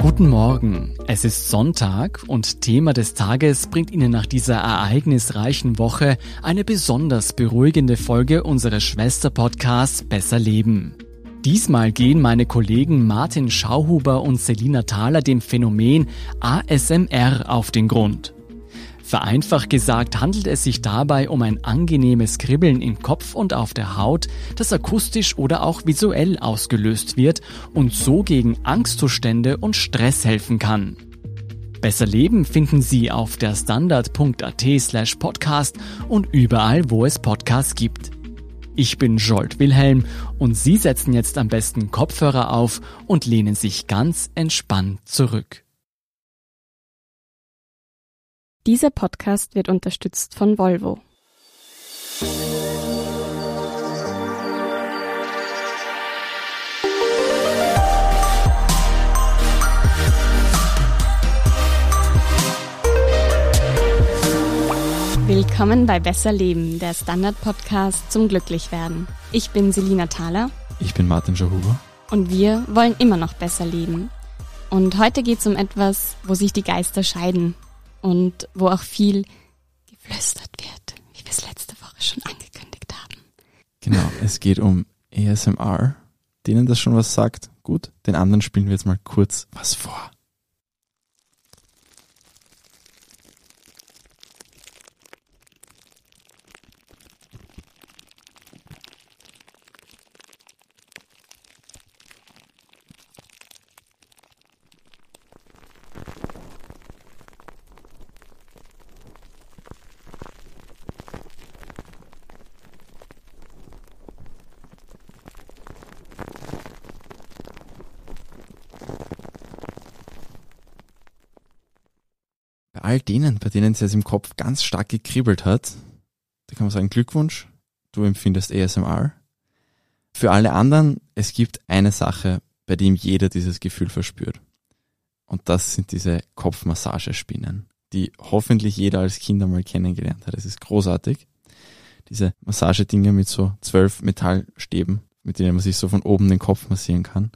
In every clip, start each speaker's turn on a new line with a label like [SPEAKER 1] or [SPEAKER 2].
[SPEAKER 1] Guten Morgen. Es ist Sonntag und Thema des Tages bringt Ihnen nach dieser ereignisreichen Woche eine besonders beruhigende Folge unseres Schwester-Podcasts Besser Leben. Diesmal gehen meine Kollegen Martin Schauhuber und Selina Thaler dem Phänomen ASMR auf den Grund. Vereinfacht gesagt handelt es sich dabei um ein angenehmes Kribbeln im Kopf und auf der Haut, das akustisch oder auch visuell ausgelöst wird und so gegen Angstzustände und Stress helfen kann. Besser Leben finden Sie auf der standard.at slash podcast und überall, wo es Podcasts gibt. Ich bin Jolt Wilhelm und Sie setzen jetzt am besten Kopfhörer auf und lehnen sich ganz entspannt zurück.
[SPEAKER 2] Dieser Podcast wird unterstützt von Volvo. Willkommen bei Besser Leben, der Standard-Podcast zum Glücklichwerden. Ich bin Selina Thaler.
[SPEAKER 3] Ich bin Martin Jahuber.
[SPEAKER 2] Und wir wollen immer noch besser leben. Und heute geht es um etwas, wo sich die Geister scheiden, und wo auch viel geflüstert wird, wie wir es letzte Woche schon angekündigt haben.
[SPEAKER 3] Genau, es geht um ASMR. Denen das schon was sagt, gut. Den anderen spielen wir jetzt mal kurz was vor. All denen, bei denen es jetzt im Kopf ganz stark gekribbelt hat, da kann man sagen Glückwunsch, du empfindest ASMR. Für alle anderen, es gibt eine Sache, bei dem jeder dieses Gefühl verspürt. Und das sind diese Kopfmassagespinnen, die hoffentlich jeder als Kind einmal kennengelernt hat. Es ist großartig. Diese Massagedinger mit so zwölf Metallstäben, mit denen man sich so von oben den Kopf massieren kann.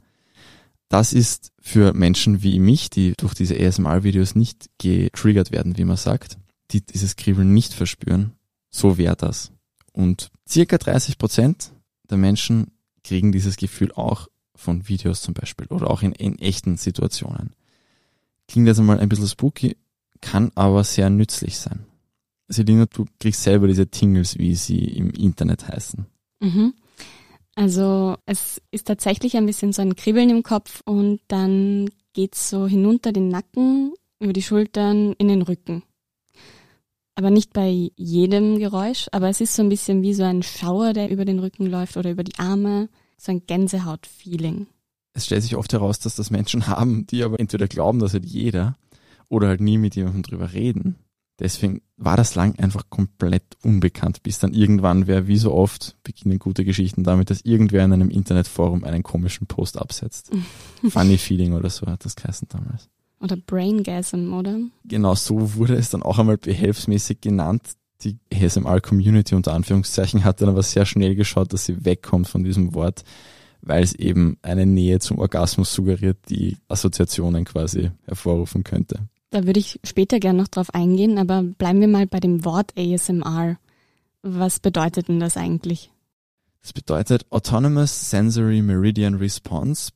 [SPEAKER 3] Das ist für Menschen wie mich, die durch diese ASMR-Videos nicht getriggert werden, wie man sagt, die dieses Kribbeln nicht verspüren, so wäre das. Und circa 30 Prozent der Menschen kriegen dieses Gefühl auch von Videos zum Beispiel oder auch in, in echten Situationen. Klingt jetzt einmal ein bisschen spooky, kann aber sehr nützlich sein. Selina, du kriegst selber diese Tingles, wie sie im Internet heißen.
[SPEAKER 2] Mhm. Also es ist tatsächlich ein bisschen so ein Kribbeln im Kopf und dann geht's so hinunter den Nacken, über die Schultern, in den Rücken. Aber nicht bei jedem Geräusch, aber es ist so ein bisschen wie so ein Schauer, der über den Rücken läuft oder über die Arme, so ein Gänsehaut-Feeling.
[SPEAKER 3] Es stellt sich oft heraus, dass das Menschen haben, die aber entweder glauben, dass halt jeder oder halt nie mit jemandem drüber reden. Deswegen war das lang einfach komplett unbekannt, bis dann irgendwann wer, wie so oft, beginnen gute Geschichten damit, dass irgendwer in einem Internetforum einen komischen Post absetzt. Funny Feeling oder so hat das geheißen damals.
[SPEAKER 2] Oder Braingasm, oder?
[SPEAKER 3] Genau so wurde es dann auch einmal behelfsmäßig genannt. Die ASMR-Community unter Anführungszeichen hat dann aber sehr schnell geschaut, dass sie wegkommt von diesem Wort, weil es eben eine Nähe zum Orgasmus suggeriert, die Assoziationen quasi hervorrufen könnte.
[SPEAKER 2] Da würde ich später gerne noch drauf eingehen, aber bleiben wir mal bei dem Wort ASMR. Was bedeutet denn das eigentlich?
[SPEAKER 3] Das bedeutet Autonomous Sensory Meridian Response.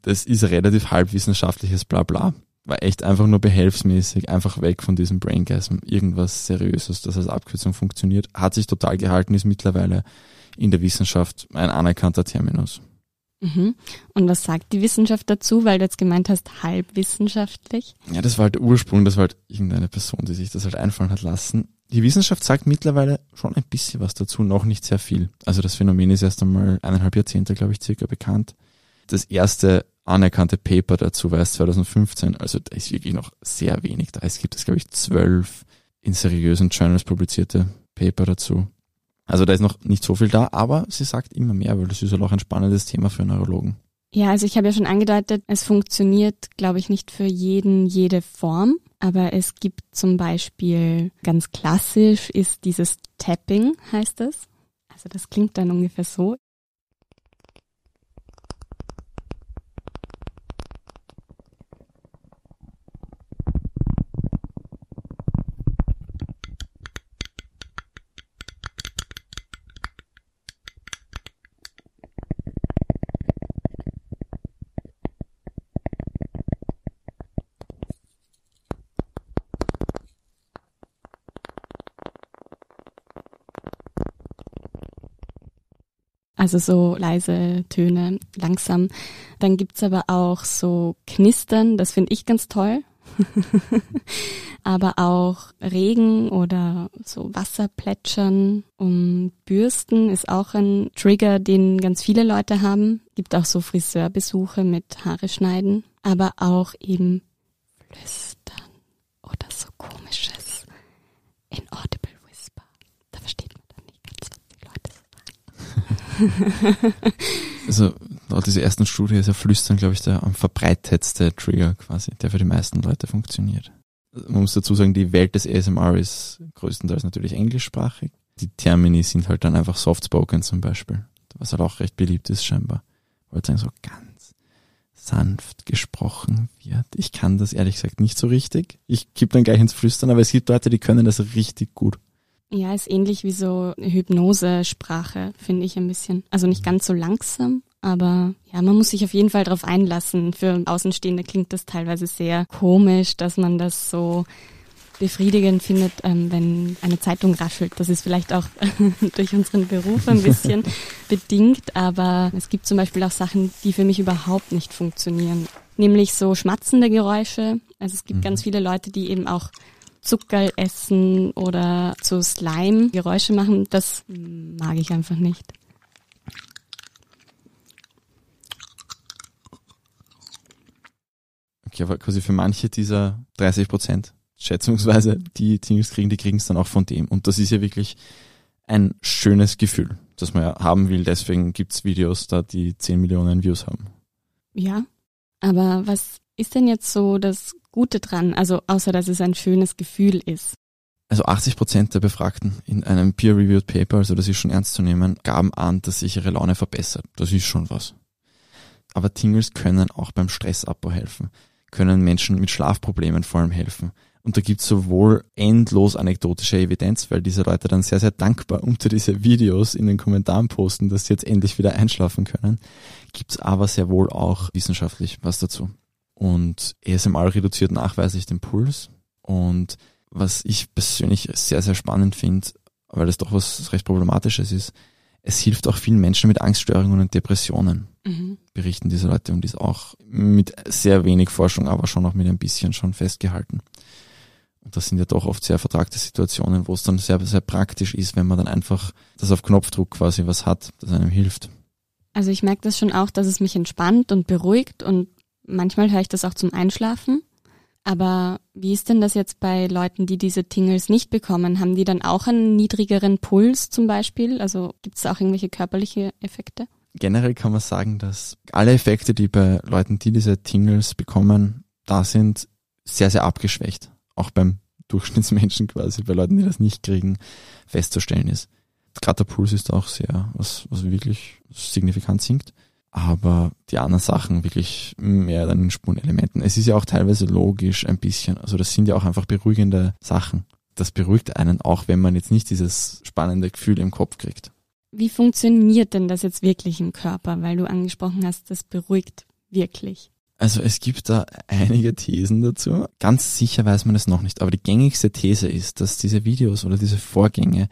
[SPEAKER 3] Das ist relativ halbwissenschaftliches Blabla. War echt einfach nur behelfsmäßig, einfach weg von diesem Braingasm. Irgendwas Seriöses, das als Abkürzung funktioniert. Hat sich total gehalten, ist mittlerweile in der Wissenschaft ein anerkannter Terminus.
[SPEAKER 2] Mhm. Und was sagt die Wissenschaft dazu, weil du jetzt gemeint hast, halbwissenschaftlich?
[SPEAKER 3] Ja, das war halt der Ursprung, das war halt irgendeine Person, die sich das halt einfallen hat lassen. Die Wissenschaft sagt mittlerweile schon ein bisschen was dazu, noch nicht sehr viel. Also das Phänomen ist erst einmal eineinhalb Jahrzehnte, glaube ich, circa bekannt. Das erste anerkannte Paper dazu war erst 2015, also da ist wirklich noch sehr wenig da. Es gibt es, glaube ich, zwölf in seriösen Journals publizierte Paper dazu. Also da ist noch nicht so viel da, aber sie sagt immer mehr, weil das ist halt auch ein spannendes Thema für Neurologen.
[SPEAKER 2] Ja, also ich habe ja schon angedeutet, es funktioniert, glaube ich, nicht für jeden jede Form, aber es gibt zum Beispiel ganz klassisch ist dieses Tapping, heißt es. Also das klingt dann ungefähr so. Also so leise Töne, langsam. Dann gibt's aber auch so Knistern, das finde ich ganz toll. aber auch Regen oder so Wasserplätschern um Bürsten ist auch ein Trigger, den ganz viele Leute haben. Gibt auch so Friseurbesuche mit Haare schneiden, aber auch eben Flüstern oder so komisches Inaudible Whisper. Da versteht man dann nicht ganz, was die Leute
[SPEAKER 3] sagen. also laut dieser ersten Studie ist ja Flüstern, glaube ich, der am verbreitetste Trigger quasi, der für die meisten Leute funktioniert. Man muss dazu sagen, die Welt des ASMR ist größtenteils natürlich englischsprachig. Die Termini sind halt dann einfach soft-spoken zum Beispiel, was halt auch recht beliebt ist scheinbar. Weil sagen so ganz sanft gesprochen wird. Ich kann das ehrlich gesagt nicht so richtig. Ich kipp dann gleich ins Flüstern, aber es gibt Leute, die können das richtig gut.
[SPEAKER 2] Ja, ist ähnlich wie so Hypnosesprache, finde ich ein bisschen. Also nicht ganz so langsam, aber ja, man muss sich auf jeden Fall darauf einlassen. Für Außenstehende klingt das teilweise sehr komisch, dass man das so befriedigend findet, ähm, wenn eine Zeitung raschelt. Das ist vielleicht auch durch unseren Beruf ein bisschen bedingt, aber es gibt zum Beispiel auch Sachen, die für mich überhaupt nicht funktionieren. Nämlich so schmatzende Geräusche. Also es gibt mhm. ganz viele Leute, die eben auch Zuckerl essen oder zu Slime Geräusche machen. Das mag ich einfach nicht.
[SPEAKER 3] Okay, aber quasi für manche dieser 30 Prozent, schätzungsweise, die Tingles kriegen, die kriegen es dann auch von dem. Und das ist ja wirklich ein schönes Gefühl, das man ja haben will. Deswegen gibt's Videos da, die 10 Millionen Views haben.
[SPEAKER 2] Ja, aber was ist denn jetzt so das Gute dran? Also außer, dass es ein schönes Gefühl ist.
[SPEAKER 3] Also 80 Prozent der Befragten in einem peer-reviewed Paper, also das ist schon ernst zu nehmen, gaben an, dass sich ihre Laune verbessert. Das ist schon was. Aber Tingles können auch beim Stressabbau helfen können Menschen mit Schlafproblemen vor allem helfen. Und da gibt es sowohl endlos anekdotische Evidenz, weil diese Leute dann sehr, sehr dankbar unter diese Videos in den Kommentaren posten, dass sie jetzt endlich wieder einschlafen können, gibt es aber sehr wohl auch wissenschaftlich was dazu. Und ASMR reduziert nachweislich den Puls. Und was ich persönlich sehr, sehr spannend finde, weil das doch was recht Problematisches ist, es hilft auch vielen Menschen mit Angststörungen und Depressionen, mhm. berichten diese Leute und ist auch mit sehr wenig Forschung, aber schon auch mit ein bisschen schon festgehalten. Und das sind ja doch oft sehr vertragte Situationen, wo es dann sehr, sehr praktisch ist, wenn man dann einfach das auf Knopfdruck quasi was hat, das einem hilft.
[SPEAKER 2] Also ich merke das schon auch, dass es mich entspannt und beruhigt und manchmal höre ich das auch zum Einschlafen. Aber wie ist denn das jetzt bei Leuten, die diese Tingles nicht bekommen? Haben die dann auch einen niedrigeren Puls zum Beispiel? Also gibt es auch irgendwelche körperliche Effekte?
[SPEAKER 3] Generell kann man sagen, dass alle Effekte, die bei Leuten, die diese Tingles bekommen, da sind, sehr, sehr abgeschwächt. Auch beim Durchschnittsmenschen quasi, bei Leuten, die das nicht kriegen, festzustellen ist. Gerade der Puls ist auch sehr, was, was wirklich signifikant sinkt aber die anderen Sachen wirklich mehr dann in Spurenelementen. Es ist ja auch teilweise logisch ein bisschen, also das sind ja auch einfach beruhigende Sachen. Das beruhigt einen auch, wenn man jetzt nicht dieses spannende Gefühl im Kopf kriegt.
[SPEAKER 2] Wie funktioniert denn das jetzt wirklich im Körper? Weil du angesprochen hast, das beruhigt wirklich.
[SPEAKER 3] Also es gibt da einige Thesen dazu. Ganz sicher weiß man es noch nicht, aber die gängigste These ist, dass diese Videos oder diese Vorgänge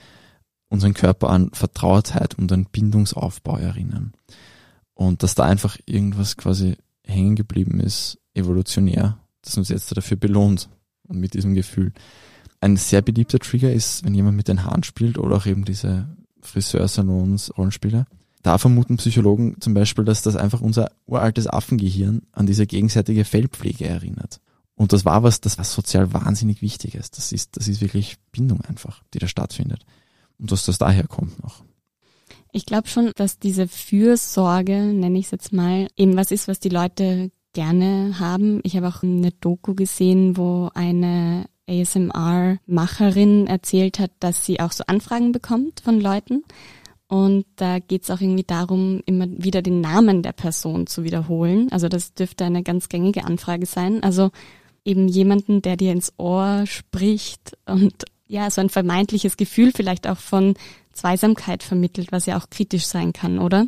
[SPEAKER 3] unseren Körper an Vertrautheit und an Bindungsaufbau erinnern. Und dass da einfach irgendwas quasi hängen geblieben ist, evolutionär, das uns jetzt dafür belohnt und mit diesem Gefühl. Ein sehr beliebter Trigger ist, wenn jemand mit den Haaren spielt oder auch eben diese Friseursalons, Rollenspieler. Da vermuten Psychologen zum Beispiel, dass das einfach unser uraltes Affengehirn an diese gegenseitige Fellpflege erinnert. Und das war was, das war sozial wahnsinnig Wichtiges. Das ist, das ist wirklich Bindung einfach, die da stattfindet. Und dass das daher kommt noch.
[SPEAKER 2] Ich glaube schon, dass diese Fürsorge, nenne ich es jetzt mal, eben was ist, was die Leute gerne haben. Ich habe auch eine Doku gesehen, wo eine ASMR-Macherin erzählt hat, dass sie auch so Anfragen bekommt von Leuten. Und da geht es auch irgendwie darum, immer wieder den Namen der Person zu wiederholen. Also das dürfte eine ganz gängige Anfrage sein. Also eben jemanden, der dir ins Ohr spricht und ja, so ein vermeintliches Gefühl vielleicht auch von Zweisamkeit vermittelt, was ja auch kritisch sein kann, oder?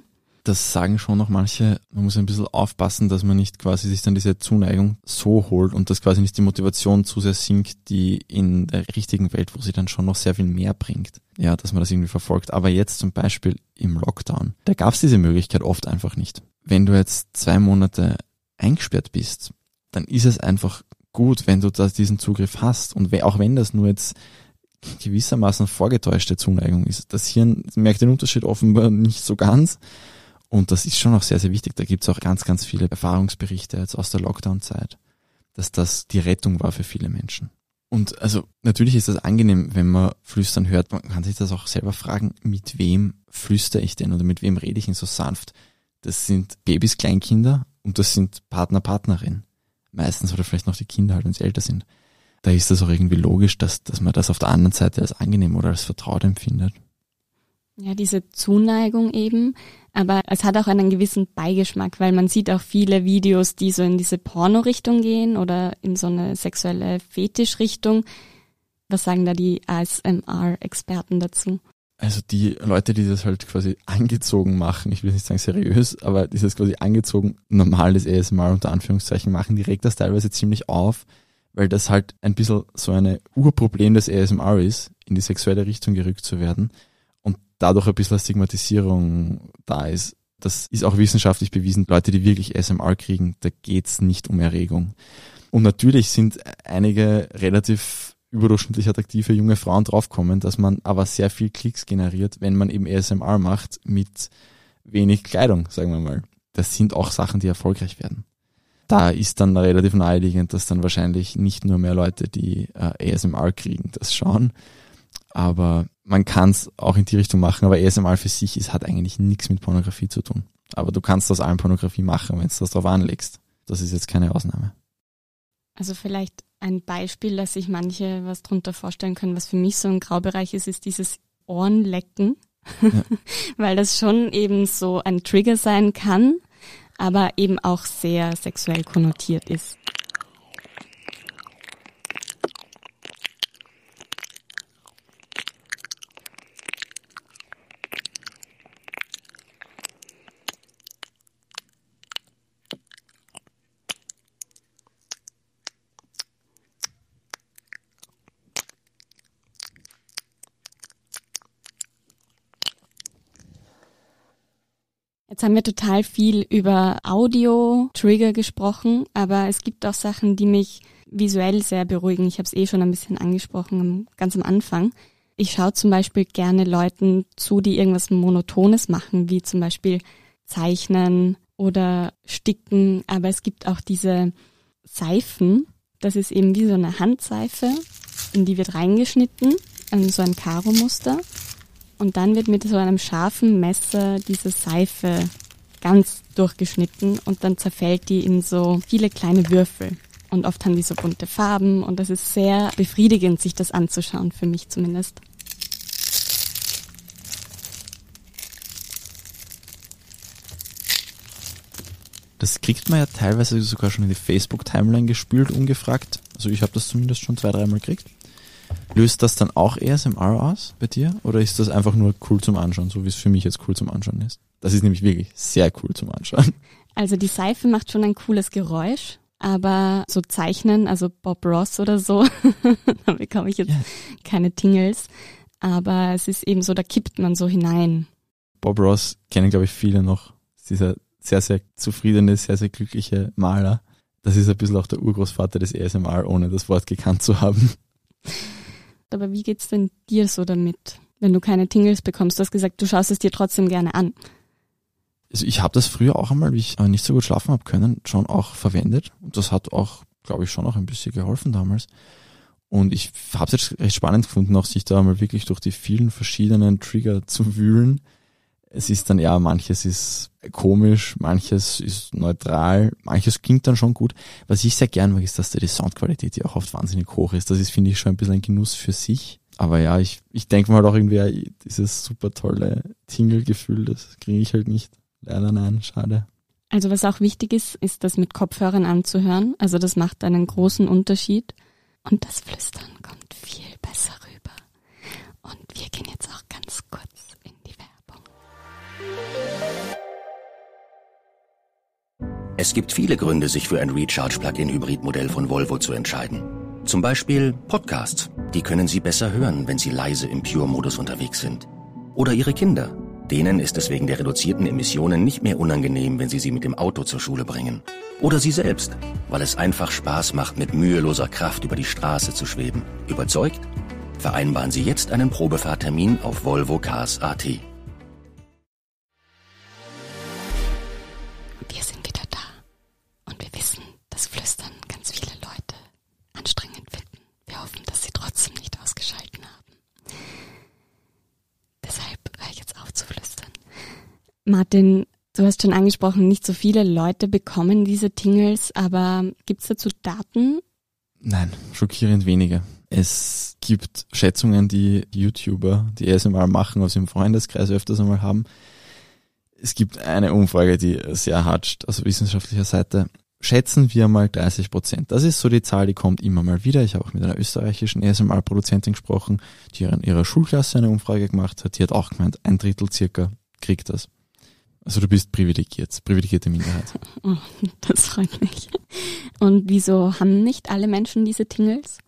[SPEAKER 3] das sagen schon noch manche, man muss ein bisschen aufpassen, dass man nicht quasi sich dann diese Zuneigung so holt und dass quasi nicht die Motivation zu sehr sinkt, die in der richtigen Welt, wo sie dann schon noch sehr viel mehr bringt. Ja, dass man das irgendwie verfolgt. Aber jetzt zum Beispiel im Lockdown, da gab es diese Möglichkeit oft einfach nicht. Wenn du jetzt zwei Monate eingesperrt bist, dann ist es einfach gut, wenn du da diesen Zugriff hast. Und auch wenn das nur jetzt gewissermaßen vorgetäuschte Zuneigung ist. Das Hirn merkt den Unterschied offenbar nicht so ganz. Und das ist schon auch sehr, sehr wichtig. Da gibt es auch ganz, ganz viele Erfahrungsberichte jetzt aus der Lockdown-Zeit, dass das die Rettung war für viele Menschen. Und also natürlich ist das angenehm, wenn man flüstern hört. Man kann sich das auch selber fragen, mit wem flüstere ich denn oder mit wem rede ich denn so sanft? Das sind Babys, Kleinkinder und das sind Partner, Partnerin. Meistens oder vielleicht noch die Kinder halt, wenn sie älter sind. Da ist das auch irgendwie logisch, dass, dass man das auf der anderen Seite als angenehm oder als vertraut empfindet.
[SPEAKER 2] Ja, diese Zuneigung eben. Aber es hat auch einen gewissen Beigeschmack, weil man sieht auch viele Videos, die so in diese Porno-Richtung gehen oder in so eine sexuelle Fetisch-Richtung. Was sagen da die ASMR-Experten dazu?
[SPEAKER 3] Also die Leute, die das halt quasi angezogen machen, ich will nicht sagen seriös, aber dieses quasi angezogen normales ASMR unter Anführungszeichen machen, die regt das teilweise ziemlich auf, weil das halt ein bisschen so eine Urproblem des ASMR ist, in die sexuelle Richtung gerückt zu werden dadurch ein bisschen Stigmatisierung da ist. Das ist auch wissenschaftlich bewiesen. Leute, die wirklich SMR kriegen, da geht's nicht um Erregung. Und natürlich sind einige relativ überdurchschnittlich attraktive junge Frauen draufkommen, dass man aber sehr viel Klicks generiert, wenn man eben ASMR macht mit wenig Kleidung, sagen wir mal. Das sind auch Sachen, die erfolgreich werden. Da ist dann relativ naheliegend, dass dann wahrscheinlich nicht nur mehr Leute, die äh, ASMR kriegen, das schauen, aber man kann es auch in die Richtung machen, aber ASMR für sich ist, hat eigentlich nichts mit Pornografie zu tun. Aber du kannst aus allem Pornografie machen, wenn du das drauf anlegst. Das ist jetzt keine Ausnahme.
[SPEAKER 2] Also vielleicht ein Beispiel, dass sich manche was drunter vorstellen können, was für mich so ein Graubereich ist, ist dieses Ohrenlecken. Ja. Weil das schon eben so ein Trigger sein kann, aber eben auch sehr sexuell konnotiert ist. Jetzt haben wir total viel über Audio-Trigger gesprochen, aber es gibt auch Sachen, die mich visuell sehr beruhigen. Ich habe es eh schon ein bisschen angesprochen, ganz am Anfang. Ich schaue zum Beispiel gerne Leuten zu, die irgendwas Monotones machen, wie zum Beispiel Zeichnen oder Sticken. Aber es gibt auch diese Seifen. Das ist eben wie so eine Handseife, in die wird reingeschnitten, in so ein Karo-Muster. Und dann wird mit so einem scharfen Messer diese Seife ganz durchgeschnitten und dann zerfällt die in so viele kleine Würfel. Und oft haben die so bunte Farben und das ist sehr befriedigend, sich das anzuschauen, für mich zumindest.
[SPEAKER 3] Das kriegt man ja teilweise sogar schon in die Facebook-Timeline gespült, ungefragt. Also ich habe das zumindest schon zwei, dreimal gekriegt. Löst das dann auch ASMR aus bei dir? Oder ist das einfach nur cool zum Anschauen, so wie es für mich jetzt cool zum Anschauen ist? Das ist nämlich wirklich sehr cool zum Anschauen.
[SPEAKER 2] Also die Seife macht schon ein cooles Geräusch, aber so zeichnen, also Bob Ross oder so, da bekomme ich jetzt yeah. keine Tingles. Aber es ist eben so, da kippt man so hinein.
[SPEAKER 3] Bob Ross kennen, glaube ich, viele noch. Dieser sehr, sehr zufriedene, sehr, sehr glückliche Maler. Das ist ein bisschen auch der Urgroßvater des ASMR, ohne das Wort gekannt zu haben.
[SPEAKER 2] Aber wie geht's denn dir so damit, wenn du keine Tingles bekommst? Du hast gesagt, du schaust es dir trotzdem gerne an.
[SPEAKER 3] Also ich habe das früher auch einmal, wie ich nicht so gut schlafen habe können, schon auch verwendet. Und das hat auch, glaube ich, schon auch ein bisschen geholfen damals. Und ich habe es jetzt recht spannend gefunden, auch sich da mal wirklich durch die vielen verschiedenen Trigger zu wühlen es ist dann ja, manches ist komisch, manches ist neutral, manches klingt dann schon gut. Was ich sehr gern mag, ist, dass da die Soundqualität ja auch oft wahnsinnig hoch ist. Das ist, finde ich, schon ein bisschen ein Genuss für sich. Aber ja, ich, ich denke mal auch irgendwie, dieses super tolle Tingle-Gefühl, das kriege ich halt nicht. Leider nein, schade.
[SPEAKER 2] Also was auch wichtig ist, ist das mit Kopfhörern anzuhören. Also das macht einen großen Unterschied. Und das Flüstern kommt viel besser rüber. Und wir gehen jetzt auch ganz kurz
[SPEAKER 4] Es gibt viele Gründe, sich für ein Recharge-Plug-in-Hybrid-Modell von Volvo zu entscheiden. Zum Beispiel Podcasts. Die können Sie besser hören, wenn Sie leise im Pure-Modus unterwegs sind. Oder Ihre Kinder. Denen ist es wegen der reduzierten Emissionen nicht mehr unangenehm, wenn Sie sie mit dem Auto zur Schule bringen. Oder Sie selbst, weil es einfach Spaß macht, mit müheloser Kraft über die Straße zu schweben. Überzeugt? Vereinbaren Sie jetzt einen Probefahrtermin auf Volvo Cars AT.
[SPEAKER 2] Martin, du hast schon angesprochen, nicht so viele Leute bekommen diese Tingles, aber gibt es dazu Daten?
[SPEAKER 3] Nein, schockierend wenige. Es gibt Schätzungen, die YouTuber, die ASMR machen, aus dem Freundeskreis öfters einmal haben. Es gibt eine Umfrage, die sehr hatscht aus wissenschaftlicher Seite. Schätzen wir mal 30 Prozent. Das ist so die Zahl, die kommt immer mal wieder. Ich habe auch mit einer österreichischen ASMR-Produzentin gesprochen, die in ihrer Schulklasse eine Umfrage gemacht hat. Die hat auch gemeint, ein Drittel circa kriegt das. Also du bist privilegiert, privilegierte Minderheit.
[SPEAKER 2] Das freut mich. Und wieso haben nicht alle Menschen diese Tingles?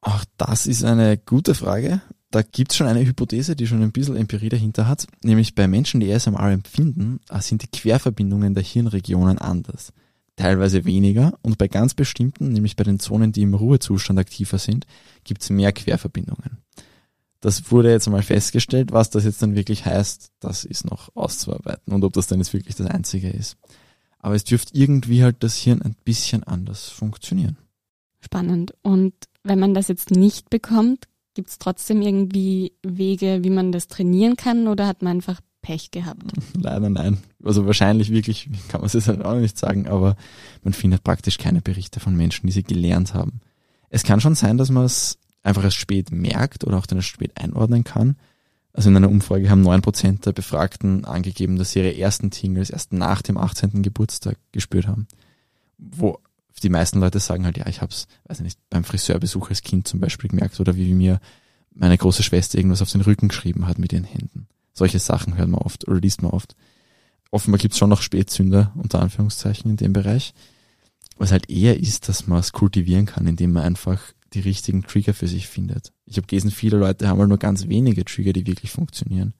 [SPEAKER 3] Auch das ist eine gute Frage. Da gibt's schon eine Hypothese, die schon ein bisschen Empirie dahinter hat. Nämlich bei Menschen, die ASMR empfinden, äh, sind die Querverbindungen der Hirnregionen anders. Teilweise weniger und bei ganz bestimmten, nämlich bei den Zonen, die im Ruhezustand aktiver sind, gibt's mehr Querverbindungen. Das wurde jetzt mal festgestellt. Was das jetzt dann wirklich heißt, das ist noch auszuarbeiten und ob das dann jetzt wirklich das Einzige ist. Aber es dürfte irgendwie halt das Hirn ein bisschen anders funktionieren.
[SPEAKER 2] Spannend. Und wenn man das jetzt nicht bekommt, gibt es trotzdem irgendwie Wege, wie man das trainieren kann oder hat man einfach Pech gehabt?
[SPEAKER 3] Leider nein. Also wahrscheinlich wirklich, kann man es jetzt halt auch nicht sagen, aber man findet praktisch keine Berichte von Menschen, die sie gelernt haben. Es kann schon sein, dass man es einfach erst spät merkt oder auch dann erst spät einordnen kann. Also in einer Umfrage haben neun Prozent der Befragten angegeben, dass sie ihre ersten Tingles erst nach dem 18. Geburtstag gespürt haben. Wo die meisten Leute sagen halt, ja, ich hab's, weiß nicht, beim Friseurbesuch als Kind zum Beispiel gemerkt oder wie mir meine große Schwester irgendwas auf den Rücken geschrieben hat mit ihren Händen. Solche Sachen hört man oft oder liest man oft. Offenbar gibt's schon noch Spätzünder, unter Anführungszeichen, in dem Bereich. Was halt eher ist, dass man es kultivieren kann, indem man einfach die richtigen Trigger für sich findet. Ich habe gelesen, viele Leute haben halt nur ganz wenige Trigger, die wirklich funktionieren.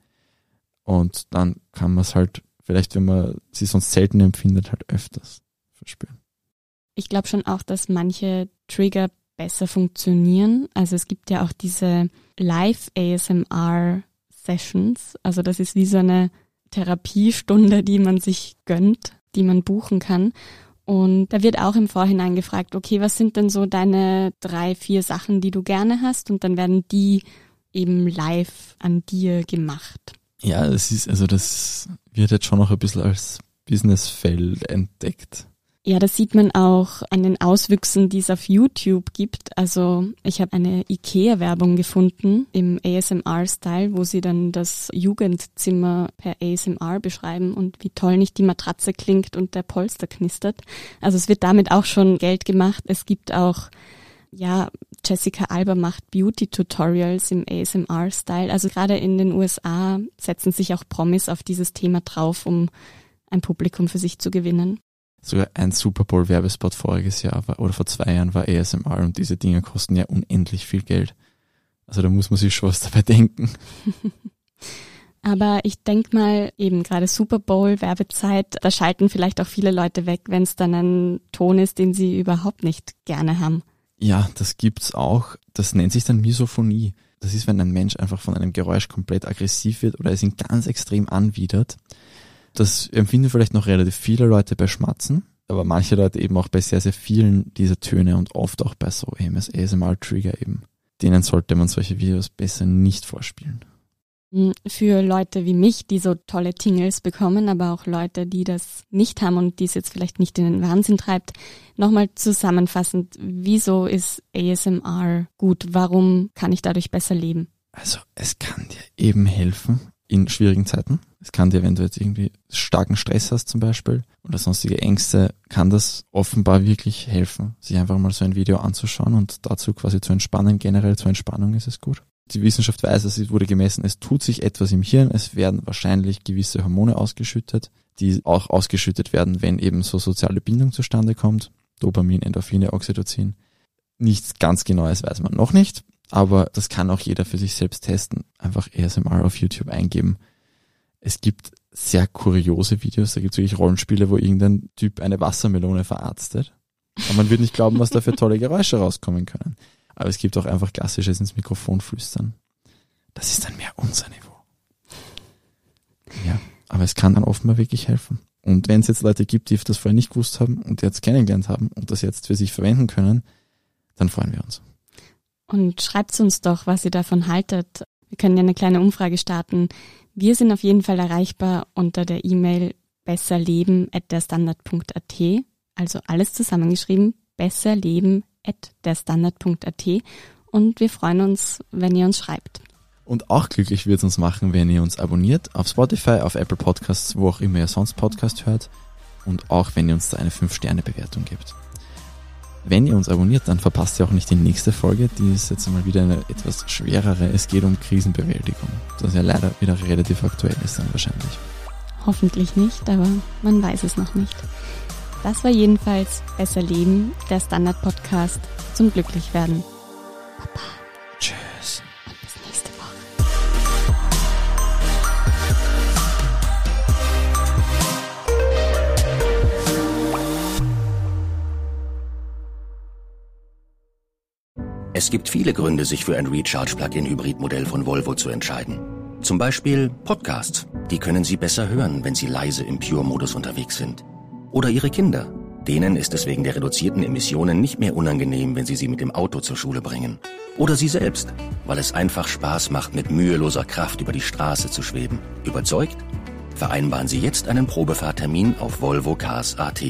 [SPEAKER 3] Und dann kann man es halt, vielleicht wenn man sie sonst selten empfindet, halt öfters verspüren.
[SPEAKER 2] Ich glaube schon auch, dass manche Trigger besser funktionieren. Also es gibt ja auch diese Live-ASMR-Sessions. Also das ist wie so eine Therapiestunde, die man sich gönnt, die man buchen kann. Und da wird auch im Vorhinein gefragt, okay, was sind denn so deine drei, vier Sachen, die du gerne hast? Und dann werden die eben live an dir gemacht.
[SPEAKER 3] Ja, das ist, also das wird jetzt schon noch ein bisschen als Businessfeld entdeckt.
[SPEAKER 2] Ja, das sieht man auch an den Auswüchsen, die es auf YouTube gibt. Also ich habe eine IKEA-Werbung gefunden im ASMR-Style, wo sie dann das Jugendzimmer per ASMR beschreiben und wie toll nicht die Matratze klingt und der Polster knistert. Also es wird damit auch schon Geld gemacht. Es gibt auch, ja, Jessica Alba macht Beauty-Tutorials im ASMR-Style. Also gerade in den USA setzen sich auch Promis auf dieses Thema drauf, um ein Publikum für sich zu gewinnen
[SPEAKER 3] sogar ein Super Bowl Werbespot voriges Jahr war, oder vor zwei Jahren war ASMR und diese Dinge kosten ja unendlich viel Geld. Also da muss man sich schon was dabei denken.
[SPEAKER 2] Aber ich denke mal, eben gerade Super Bowl Werbezeit, da schalten vielleicht auch viele Leute weg, wenn es dann ein Ton ist, den sie überhaupt nicht gerne haben.
[SPEAKER 3] Ja, das gibt's auch. Das nennt sich dann Misophonie. Das ist, wenn ein Mensch einfach von einem Geräusch komplett aggressiv wird oder es ihn ganz extrem anwidert. Das empfinden vielleicht noch relativ viele Leute bei Schmatzen, aber manche Leute eben auch bei sehr, sehr vielen dieser Töne und oft auch bei so ASMR-Trigger eben. Denen sollte man solche Videos besser nicht vorspielen.
[SPEAKER 2] Hm, für Leute wie mich, die so tolle Tingles bekommen, aber auch Leute, die das nicht haben und die es jetzt vielleicht nicht in den Wahnsinn treibt, nochmal zusammenfassend, wieso ist ASMR gut? Warum kann ich dadurch besser leben?
[SPEAKER 3] Also es kann dir eben helfen, in schwierigen Zeiten. Es kann dir, wenn du jetzt irgendwie starken Stress hast zum Beispiel oder sonstige Ängste, kann das offenbar wirklich helfen, sich einfach mal so ein Video anzuschauen und dazu quasi zu entspannen. Generell zur Entspannung ist es gut. Die Wissenschaft weiß, es wurde gemessen, es tut sich etwas im Hirn, es werden wahrscheinlich gewisse Hormone ausgeschüttet, die auch ausgeschüttet werden, wenn eben so soziale Bindung zustande kommt. Dopamin, Endorphine, Oxytocin. Nichts ganz Genaues weiß man noch nicht, aber das kann auch jeder für sich selbst testen. Einfach ASMR auf YouTube eingeben. Es gibt sehr kuriose Videos, da gibt es wirklich Rollenspiele, wo irgendein Typ eine Wassermelone verarztet. Aber man wird nicht glauben, was da für tolle Geräusche rauskommen können. Aber es gibt auch einfach klassisches ins Mikrofon flüstern. Das ist dann mehr unser Niveau. Ja, aber es kann dann offenbar wirklich helfen. Und wenn es jetzt Leute gibt, die das vorher nicht gewusst haben und jetzt kennengelernt haben und das jetzt für sich verwenden können, dann freuen wir uns.
[SPEAKER 2] Und schreibt uns doch, was ihr davon haltet. Wir können ja eine kleine Umfrage starten. Wir sind auf jeden Fall erreichbar unter der E-Mail besserleben.derstandard.at. Also alles zusammengeschrieben, besserleben.derstandard.at. Und wir freuen uns, wenn ihr uns schreibt.
[SPEAKER 3] Und auch glücklich wird es uns machen, wenn ihr uns abonniert auf Spotify, auf Apple Podcasts, wo auch immer ihr sonst Podcast hört. Und auch wenn ihr uns da eine 5-Sterne-Bewertung gebt. Wenn ihr uns abonniert, dann verpasst ihr auch nicht die nächste Folge. Die ist jetzt mal wieder eine etwas schwerere. Es geht um Krisenbewältigung. Das ja leider wieder relativ aktuell ist dann wahrscheinlich.
[SPEAKER 2] Hoffentlich nicht, aber man weiß es noch nicht. Das war jedenfalls Besser Leben, der Standard-Podcast zum Glücklichwerden. Baba.
[SPEAKER 4] Es gibt viele Gründe, sich für ein Recharge-Plug-in-Hybrid-Modell von Volvo zu entscheiden. Zum Beispiel Podcasts. Die können Sie besser hören, wenn Sie leise im Pure-Modus unterwegs sind. Oder Ihre Kinder. Denen ist es wegen der reduzierten Emissionen nicht mehr unangenehm, wenn Sie sie mit dem Auto zur Schule bringen. Oder Sie selbst, weil es einfach Spaß macht, mit müheloser Kraft über die Straße zu schweben. Überzeugt? Vereinbaren Sie jetzt einen Probefahrtermin auf Volvo Cars AT.